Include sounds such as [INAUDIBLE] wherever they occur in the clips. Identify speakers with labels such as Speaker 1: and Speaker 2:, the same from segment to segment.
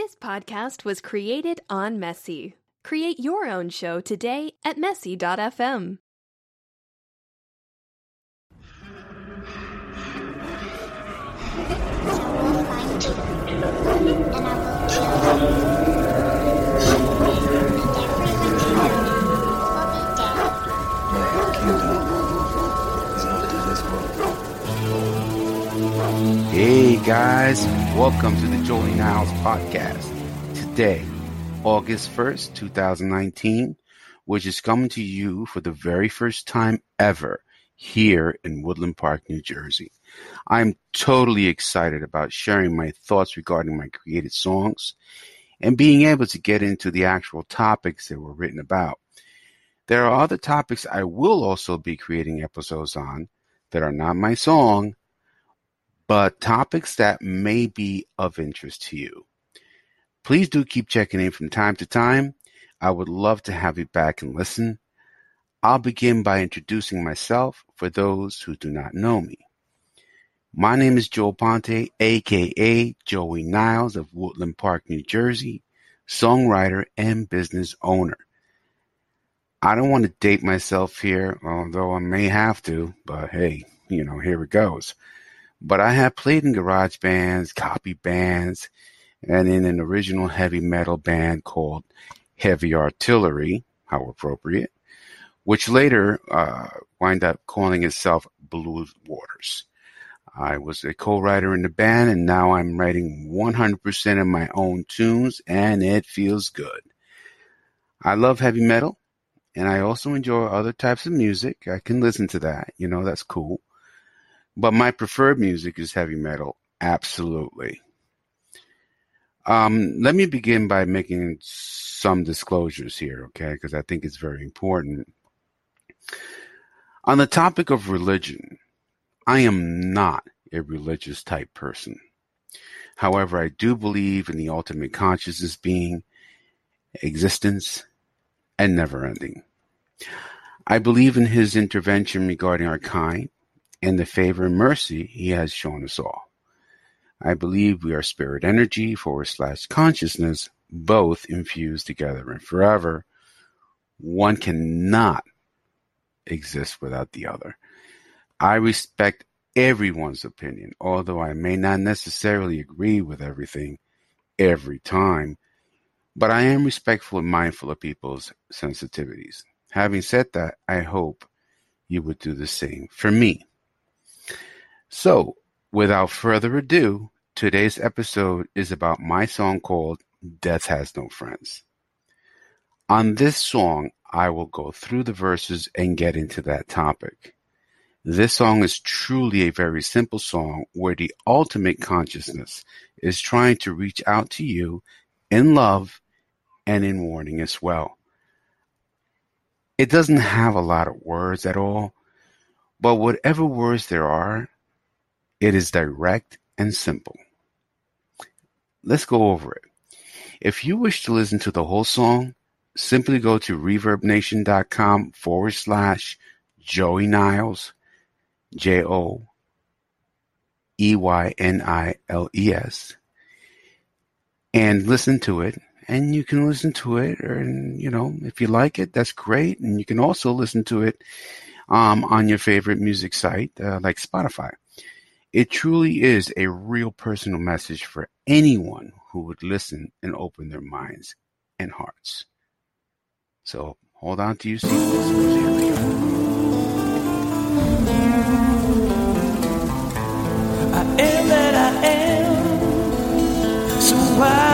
Speaker 1: This podcast was created on Messy. Create your own show today at messy.fm.
Speaker 2: Hey guys, welcome to the Joey Niles podcast. Today, August 1st, 2019, which is coming to you for the very first time ever here in Woodland Park, New Jersey. I'm totally excited about sharing my thoughts regarding my created songs and being able to get into the actual topics that were written about. There are other topics I will also be creating episodes on that are not my song, but topics that may be of interest to you. Please do keep checking in from time to time. I would love to have you back and listen. I'll begin by introducing myself for those who do not know me. My name is Joe Ponte, aka Joey Niles of Woodland Park, New Jersey, songwriter and business owner. I don't want to date myself here, although I may have to, but hey, you know, here it goes. But I have played in garage bands, copy bands, and in an original heavy metal band called Heavy Artillery, how appropriate, which later uh, wind up calling itself Blue Waters. I was a co-writer in the band, and now I'm writing 100% of my own tunes, and it feels good. I love heavy metal, and I also enjoy other types of music. I can listen to that, you know, that's cool. But my preferred music is heavy metal, absolutely. Um, let me begin by making some disclosures here, okay? Because I think it's very important. On the topic of religion, I am not a religious type person. However, I do believe in the ultimate consciousness being, existence, and never ending. I believe in his intervention regarding our kind and the favor and mercy he has shown us all. I believe we are spirit energy forward slash consciousness, both infused together and forever. One cannot exist without the other. I respect everyone's opinion, although I may not necessarily agree with everything every time, but I am respectful and mindful of people's sensitivities. Having said that, I hope you would do the same for me. So, without further ado, today's episode is about my song called Death Has No Friends. On this song, I will go through the verses and get into that topic. This song is truly a very simple song where the ultimate consciousness is trying to reach out to you in love and in warning as well. It doesn't have a lot of words at all, but whatever words there are, it is direct and simple. Let's go over it. If you wish to listen to the whole song, simply go to reverbnation.com forward slash Joey Niles, J O E Y N I L E S, and listen to it. And you can listen to it, and you know, if you like it, that's great. And you can also listen to it um, on your favorite music site uh, like Spotify. It truly is a real personal message for anyone who would listen and open their minds and hearts. So hold on to your seatbelts.
Speaker 3: I am that I am. So why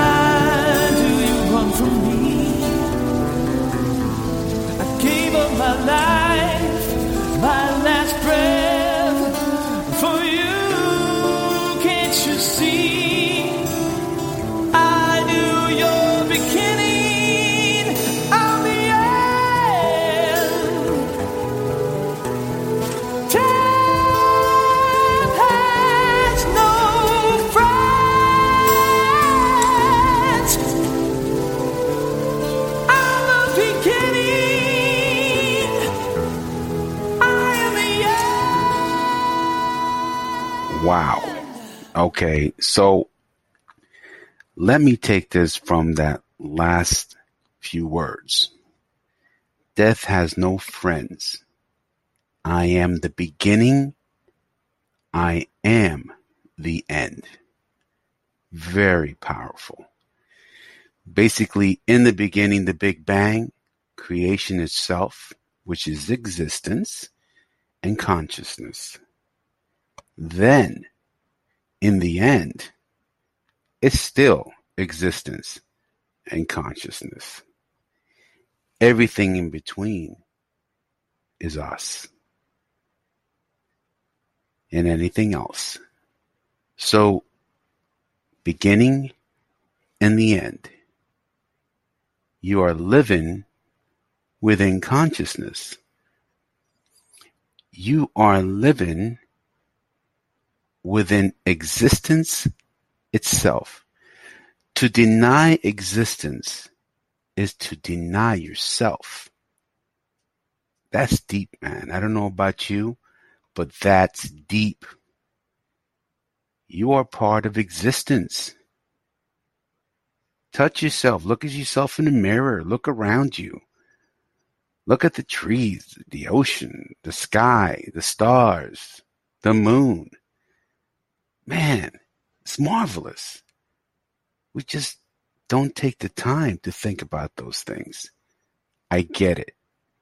Speaker 2: Wow. Okay, so Let me take this from that last few words. Death has no friends. I am the beginning. I am the end. Very powerful. Basically, in the beginning, the Big Bang, creation itself, which is existence and consciousness. Then, in the end, it's still existence and consciousness. Everything in between is us and anything else. So, beginning and the end, you are living within consciousness. You are living within existence itself. To deny existence is to deny yourself. That's deep, man. I don't know about you, but that's deep. You are part of existence. Touch yourself. Look at yourself in the mirror. Look around you. Look at the trees, the ocean, the sky, the stars, the moon. Man, it's marvelous. We just don't take the time to think about those things. I get it.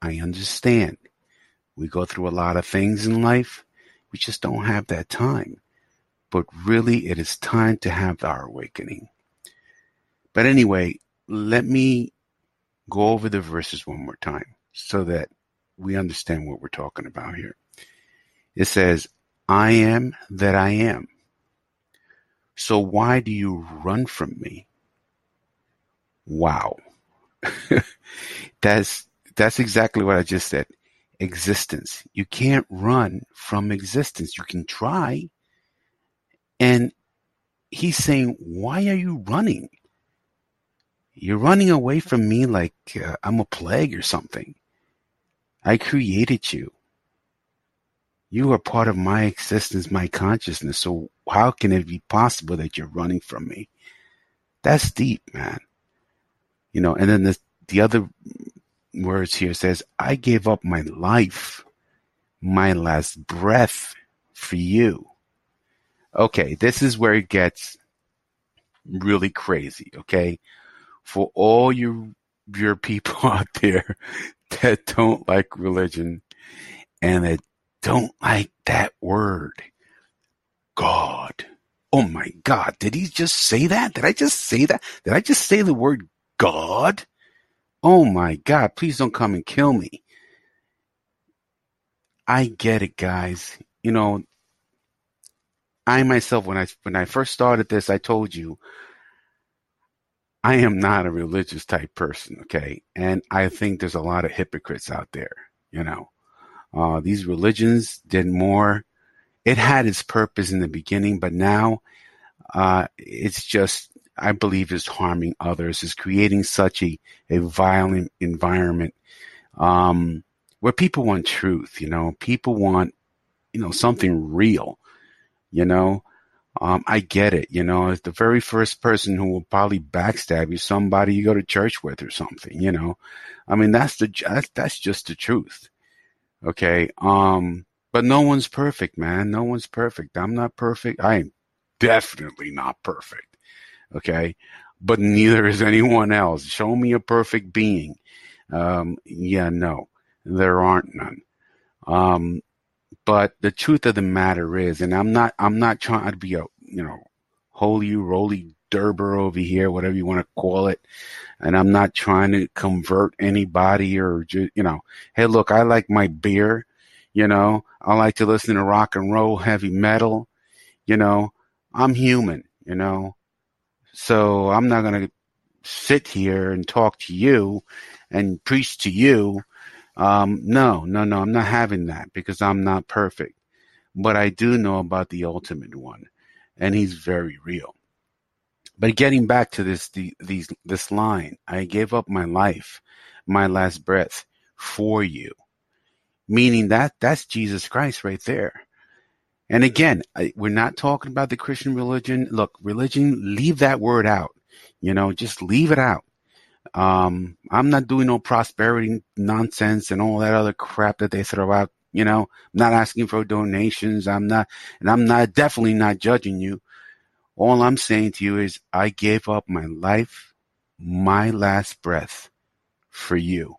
Speaker 2: I understand. We go through a lot of things in life. We just don't have that time. But really, it is time to have our awakening. But anyway, let me go over the verses one more time so that we understand what we're talking about here. It says, I am that I am. So why do you run from me? Wow. [LAUGHS] that's that's exactly what I just said. Existence. You can't run from existence. You can try. And he's saying, why are you running? You're running away from me like uh, I'm a plague or something. I created you. You are part of my existence, my consciousness. So how can it be possible that you're running from me? That's deep, man. You know, and then the, the other words here says, I gave up my life, my last breath for you. Okay, this is where it gets really crazy, okay? For all you your people [LAUGHS] out there that don't like religion and that don't like that word, God. Oh my God. Did he just say that? Did I just say that? Did I just say the word God? Oh my God. Please don't come and kill me. I get it, guys. You know, I myself, when I, when I first started this, I told you I am not a religious type person, okay? And I think there's a lot of hypocrites out there, you know. Uh, these religions did more. It had its purpose in the beginning, but now uh, it's just, I believe, is harming others, is creating such a, a violent environment um, where people want truth, you know, people want, you know, something real, you know. Um, I get it. You know, the very first person who will probably backstab you, somebody you go to church with or something, you know, I mean, that's the, that's, that's just the truth. Okay. Um, but no one's perfect, man. No one's perfect. I'm not perfect. I am definitely not perfect. Okay. But neither is anyone else. Show me a perfect being. Um, yeah, no, there aren't none. Um, but the truth of the matter is, and I'm not, I'm not trying to be a, you know, holy roly derber over here, whatever you want to call it. And I'm not trying to convert anybody or, ju- you know, hey, look, I like my beer. You know, I like to listen to rock and roll, heavy metal. You know, I'm human, you know. So I'm not going to sit here and talk to you and preach to you um, no, no, no, I'm not having that because I'm not perfect. But I do know about the ultimate one, and he's very real. But getting back to this, the, these, this line, I gave up my life, my last breath for you. Meaning that that's Jesus Christ right there. And again, I, we're not talking about the Christian religion. Look, religion, leave that word out. You know, just leave it out. Um, I'm not doing no prosperity nonsense and all that other crap that they throw out. You know, I'm not asking for donations. I'm not, and I'm not definitely not judging you. All I'm saying to you is I gave up my life, my last breath for you.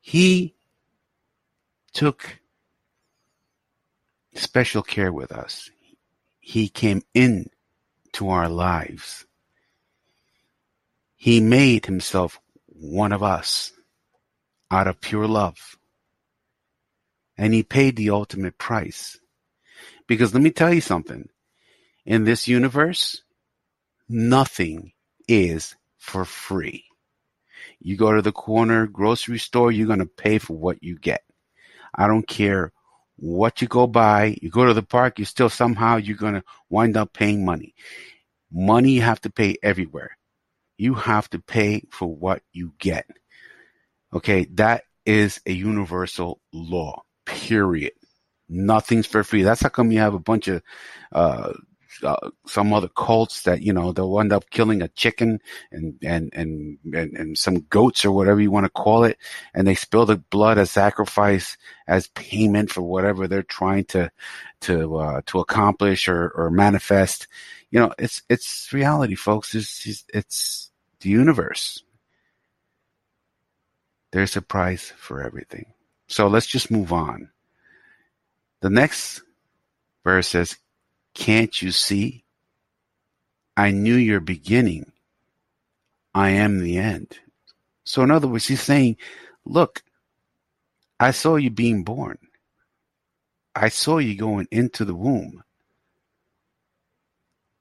Speaker 2: He took special care with us. He came in to our lives. He made himself one of us out of pure love. And he paid the ultimate price. Because let me tell you something. In this universe, nothing is for free. You go to the corner grocery store, you're going to pay for what you get. I don't care what you go buy. You go to the park, you still somehow you're going to wind up paying money. Money you have to pay everywhere. You have to pay for what you get. Okay. That is a universal law, period. Nothing's for free. That's how come you have a bunch of, uh, uh, some other cults that you know they'll end up killing a chicken and and and and, and some goats or whatever you want to call it, and they spill the blood as sacrifice as payment for whatever they're trying to to uh, to accomplish or or manifest. You know, it's it's reality, folks. It's it's the universe. There's a price for everything. So let's just move on. The next verse says, can't you see? I knew your beginning. I am the end. So in other words, he's saying, look, I saw you being born. I saw you going into the womb.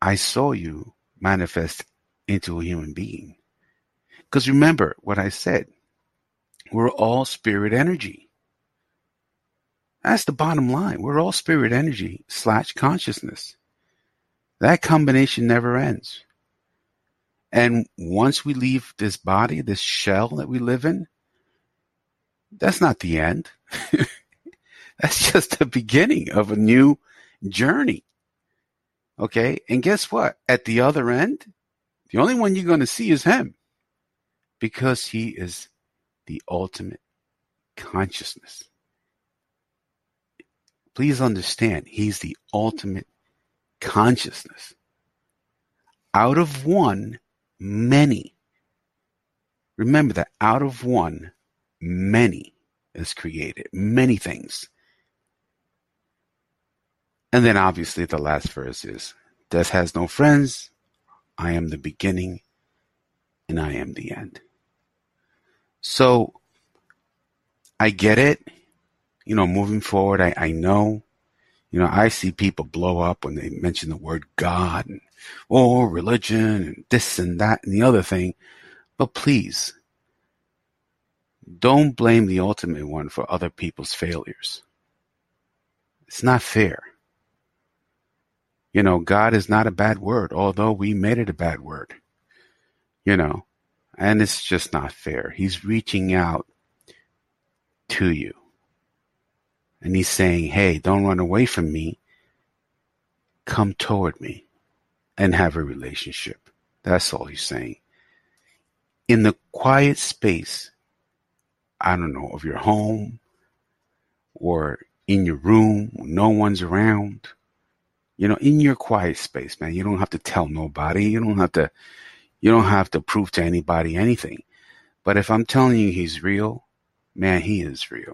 Speaker 2: I saw you manifest into a human being. Because remember what I said. We're all spirit energy. That's the bottom line. We're all spirit energy slash consciousness. That combination never ends. And once we leave this body, this shell that we live in, that's not the end. [LAUGHS] that's just the beginning of a new journey. Okay. And guess what? At the other end, the only one you're going to see is him because he is the ultimate consciousness. Please understand, he's the ultimate consciousness. Out of one, many. Remember that out of one, many is created. Many things. And then obviously the last verse is Death has no friends. I am the beginning and I am the end. So I get it you know, moving forward, I, I know, you know, I see people blow up when they mention the word God and, oh, religion and this and that and the other thing. But please, don't blame the ultimate one for other people's failures. It's not fair. You know, God is not a bad word, although we made it a bad word. You know, and it's just not fair. He's reaching out to you. And he's saying, Hey, don't run away from me. Come toward me and have a relationship. That's all he's saying. In the quiet space, I don't know, of your home or in your room, no one's around, you know, in your quiet space, man. You don't have to tell nobody. You don't have to, you don't have to prove to anybody anything. But if I'm telling you he's real, man, he is real.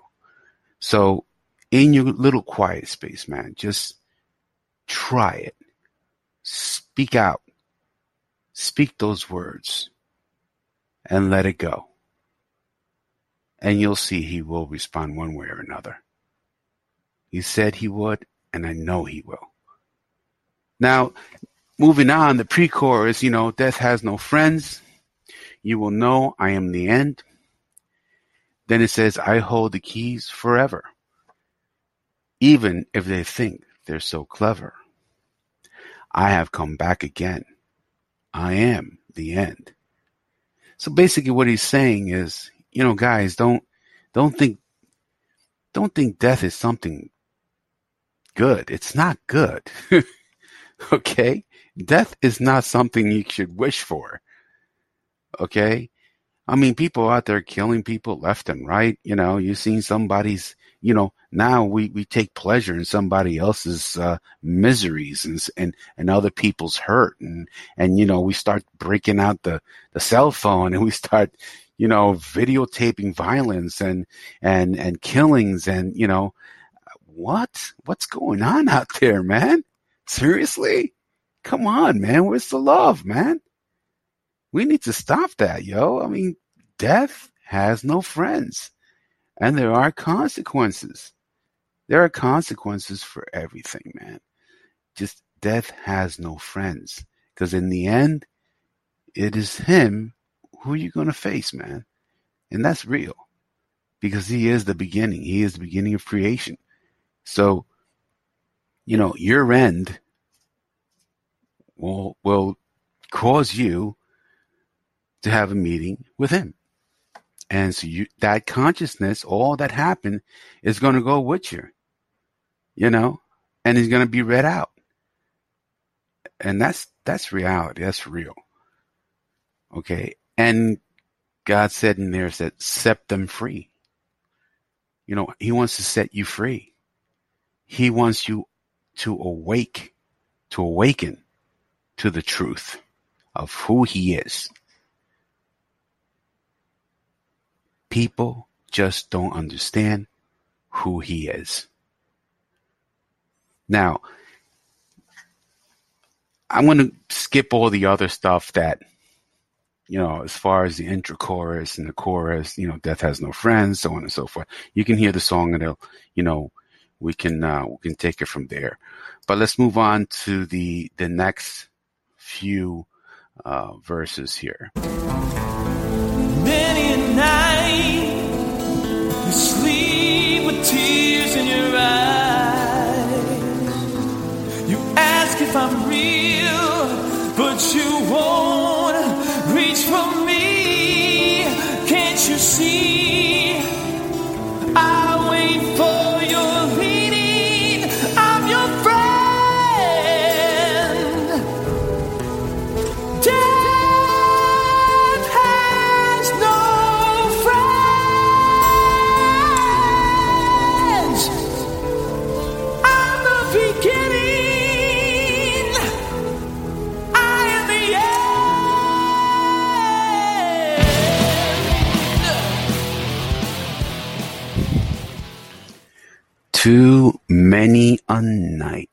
Speaker 2: So in your little quiet space, man. Just try it. Speak out. Speak those words and let it go. And you'll see he will respond one way or another. He said he would, and I know he will. Now, moving on, the pre chorus, you know, death has no friends. You will know I am the end. Then it says, I hold the keys forever even if they think they're so clever. I have come back again. I am the end. So basically what he's saying is, you know, guys, don't don't think don't think death is something good. It's not good. [LAUGHS] okay? death is not something you should wish for. Okay? I mean, people out there killing people left and right. You know, you've seen somebody's, you know, now we, we take pleasure in somebody else's uh, miseries and, and, and other people's hurt. And, and, you know, we start breaking out the, the cell phone [LAUGHS] and we start, you know, videotaping violence and, and, and killings and, you know, what? What's going on out there, man? Seriously? Come on, man. Where's the love, man? We need to stop that, yo. I mean, death has no friends. And there are consequences. There are consequences for everything, man. Just death has no friends. Because in the end, it is him who you're going to face, man. And that's real. Because he is the beginning. He is the beginning of creation. So, you know, your end will will cause you to have a meeting with him. And so you that consciousness, all that happened is going to go with you. You know, and it's going to be read out. And that's that's reality. That's real. Okay. And God said in there said, set them free. You know, he wants to set you free. He wants you to awake, to awaken to the truth of who he is. People just don't understand who he is. Now, I'm going to skip all the other stuff that, you know, as far as the intro chorus and the chorus, you know, death has no friends, so on and so forth. You can hear the song and it'll, you know, we can, uh, we can take it from there. But let's move on to the, the next few, uh, verses here.
Speaker 3: You sleep with tears in your eyes. You ask if I'm real, but you won't reach for me. Can't you see?
Speaker 2: Too many a night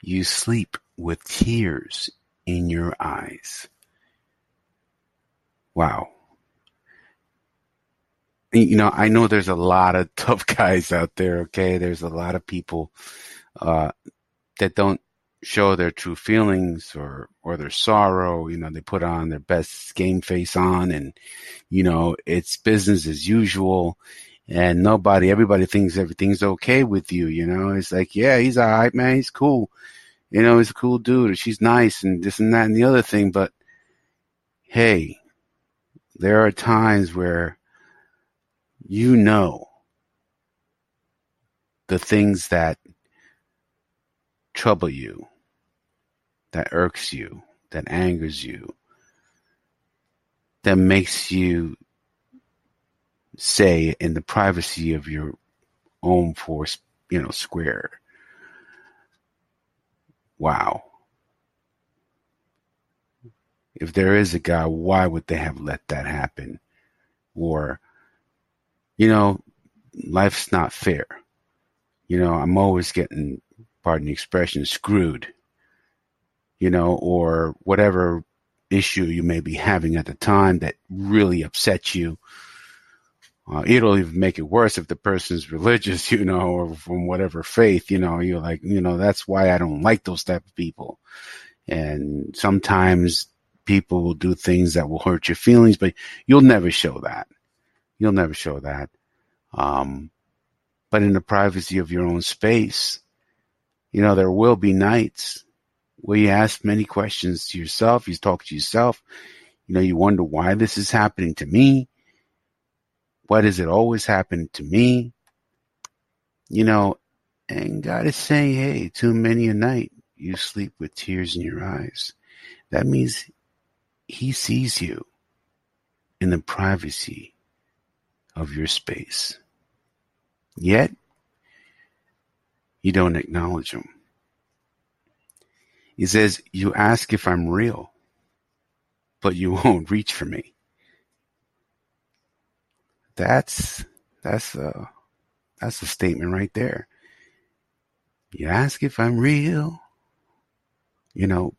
Speaker 2: you sleep with tears in your eyes. Wow. You know, I know there's a lot of [LAUGHS] tough guys out there, okay? There's a lot of people uh, that don't show their true feelings or or their sorrow. You know, they put on their best game face on and you know, it's business as usual and nobody everybody thinks everything's okay with you, you know. It's like, yeah, he's all right, man, he's cool. You know, he's a cool dude, or she's nice and this and that and the other thing, but hey, there are times where you know the things that trouble you, that irks you, that angers you, that makes you say in the privacy of your own four, you know, square. Wow. If there is a God, why would they have let that happen? Or, you know, life's not fair. You know, I'm always getting, pardon the expression, screwed. You know, or whatever issue you may be having at the time that really upsets you. Uh, it'll even make it worse if the person's religious, [LAUGHS] you know, or from whatever faith, you know, you're like, you know, that's why I don't like those type of people. And sometimes people will do things that will hurt your feelings, but you'll never show that. You'll never show that. Um, but in the privacy of your own space, you know, there will be nights where you ask many questions to yourself. You talk to yourself. You know, you wonder why this is happening to me. Why does it always happen to me? You know, and God is saying, hey, too many a night you sleep with tears in your eyes. That means he sees you in the privacy of your space. Yet, you don't acknowledge him. He says, You ask if I'm real, but you [LAUGHS] won't reach for me. That's that's a that's a statement right there. You ask if I'm real, you know,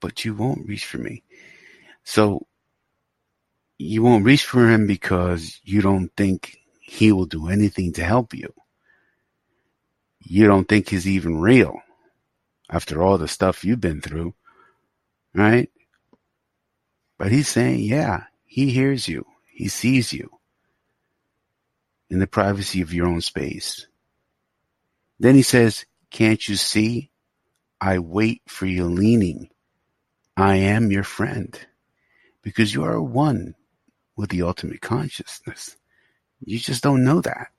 Speaker 2: but you won't reach for me. So you won't reach for him because you don't think he will do anything to help you. You don't think he's even real after all the stuff you've been through, right? But he's saying, yeah, he hears you. He sees you in the privacy of your own space. Then he says, can't you see? I wait for your leaning. I am your friend because you are one with the ultimate consciousness. You just don't know that.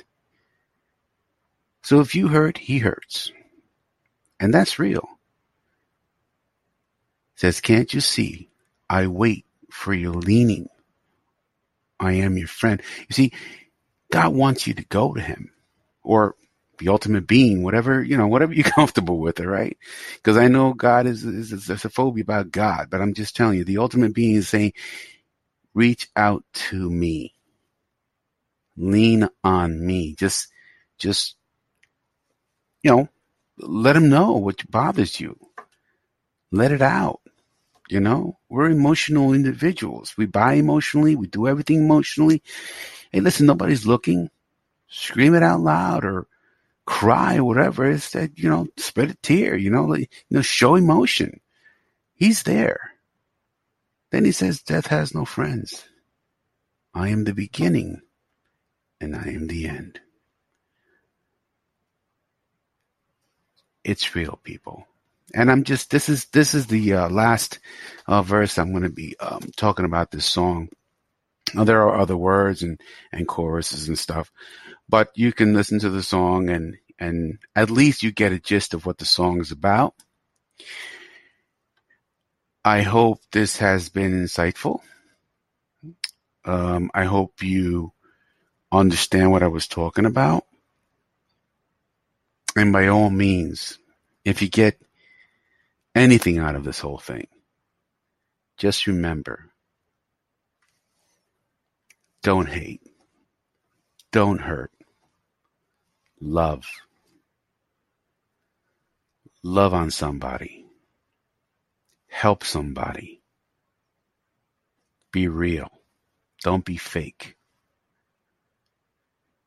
Speaker 2: So if you hurt, he hurts. And that's real. Says, can't you see? I wait for your leaning. I am your friend. You see, God wants you to go to him or the ultimate being, whatever, you know, whatever you're [LAUGHS] comfortable with, it, right? Because I know God is, is, is a phobia about God, but I'm just telling you, the ultimate being is saying, reach out to me. Lean on me. Just, just, you know, let him know what bothers you. Let it out. You know, we're emotional individuals. We buy emotionally. We do everything emotionally. Hey, listen, nobody's looking. Scream it out loud or cry or whatever. It's that, you know, spread a tear, you know, like, you know, show emotion. He's there. Then he says, death has no friends. I am the beginning and I am the end. It's real, people. And I'm just this is this is the uh, last uh, verse I'm going to be um, talking about this song. Now, there are other words and and choruses and stuff, but you can listen to the song and and at least you get a gist of what the song is about. I hope this has been insightful. Um, I hope you understand what I was talking about. And by all means, if you get anything out of this whole thing, just remember don't hate, don't hurt, love. Love on somebody, help somebody, be real, don't be fake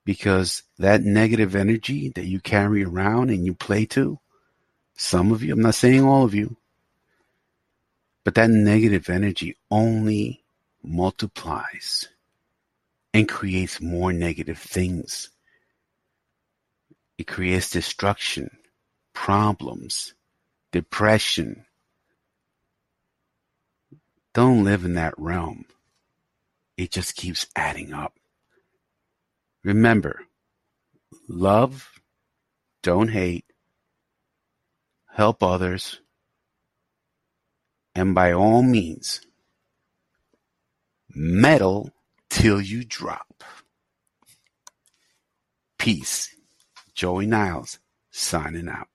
Speaker 2: because that negative energy that you carry around and you play to, some of you, I'm not saying all of you, but that negative energy only multiplies and creates more negative things. It creates destruction, problems, depression. Don't live in that realm. It just keeps adding up. Remember, love, don't hate, help others, and by all means, metal till you drop. Peace. Joey Niles signing out.